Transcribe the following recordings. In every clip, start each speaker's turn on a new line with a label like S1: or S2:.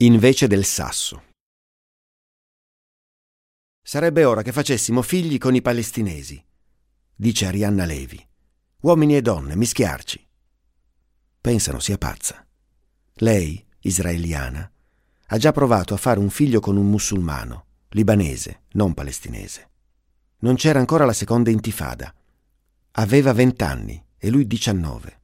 S1: Invece del sasso. Sarebbe ora che facessimo figli con i palestinesi, dice Arianna Levi. Uomini e donne, mischiarci. Pensano sia pazza. Lei, israeliana, ha già provato a fare un figlio con un musulmano, libanese, non palestinese. Non c'era ancora la seconda intifada. Aveva vent'anni e lui diciannove.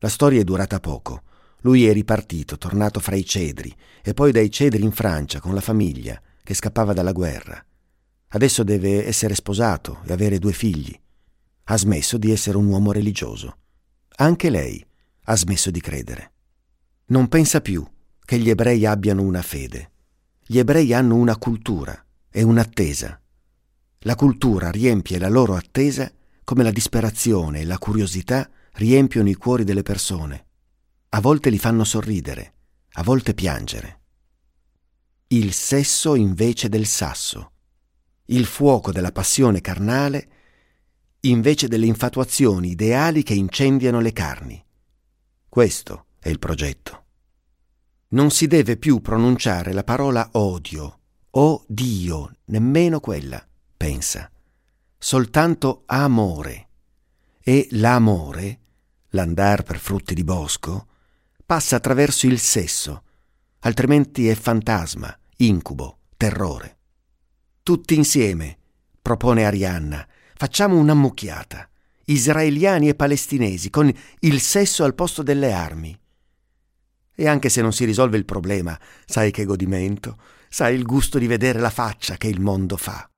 S1: La storia è durata poco. Lui è ripartito, tornato fra i cedri, e poi dai cedri in Francia con la famiglia, che scappava dalla guerra. Adesso deve essere sposato e avere due figli. Ha smesso di essere un uomo religioso. Anche lei ha smesso di credere. Non pensa più che gli ebrei abbiano una fede. Gli ebrei hanno una cultura e un'attesa. La cultura riempie la loro attesa come la disperazione e la curiosità riempiono i cuori delle persone. A volte li fanno sorridere, a volte piangere. Il sesso invece del sasso, il fuoco della passione carnale invece delle infatuazioni ideali che incendiano le carni. Questo è il progetto. Non si deve più pronunciare la parola odio o Dio, nemmeno quella, pensa, soltanto amore. E l'amore, l'andar per frutti di bosco, passa attraverso il sesso, altrimenti è fantasma, incubo, terrore. Tutti insieme, propone Arianna, facciamo un'ammucchiata, israeliani e palestinesi, con il sesso al posto delle armi. E anche se non si risolve il problema, sai che godimento, sai il gusto di vedere la faccia che il mondo fa.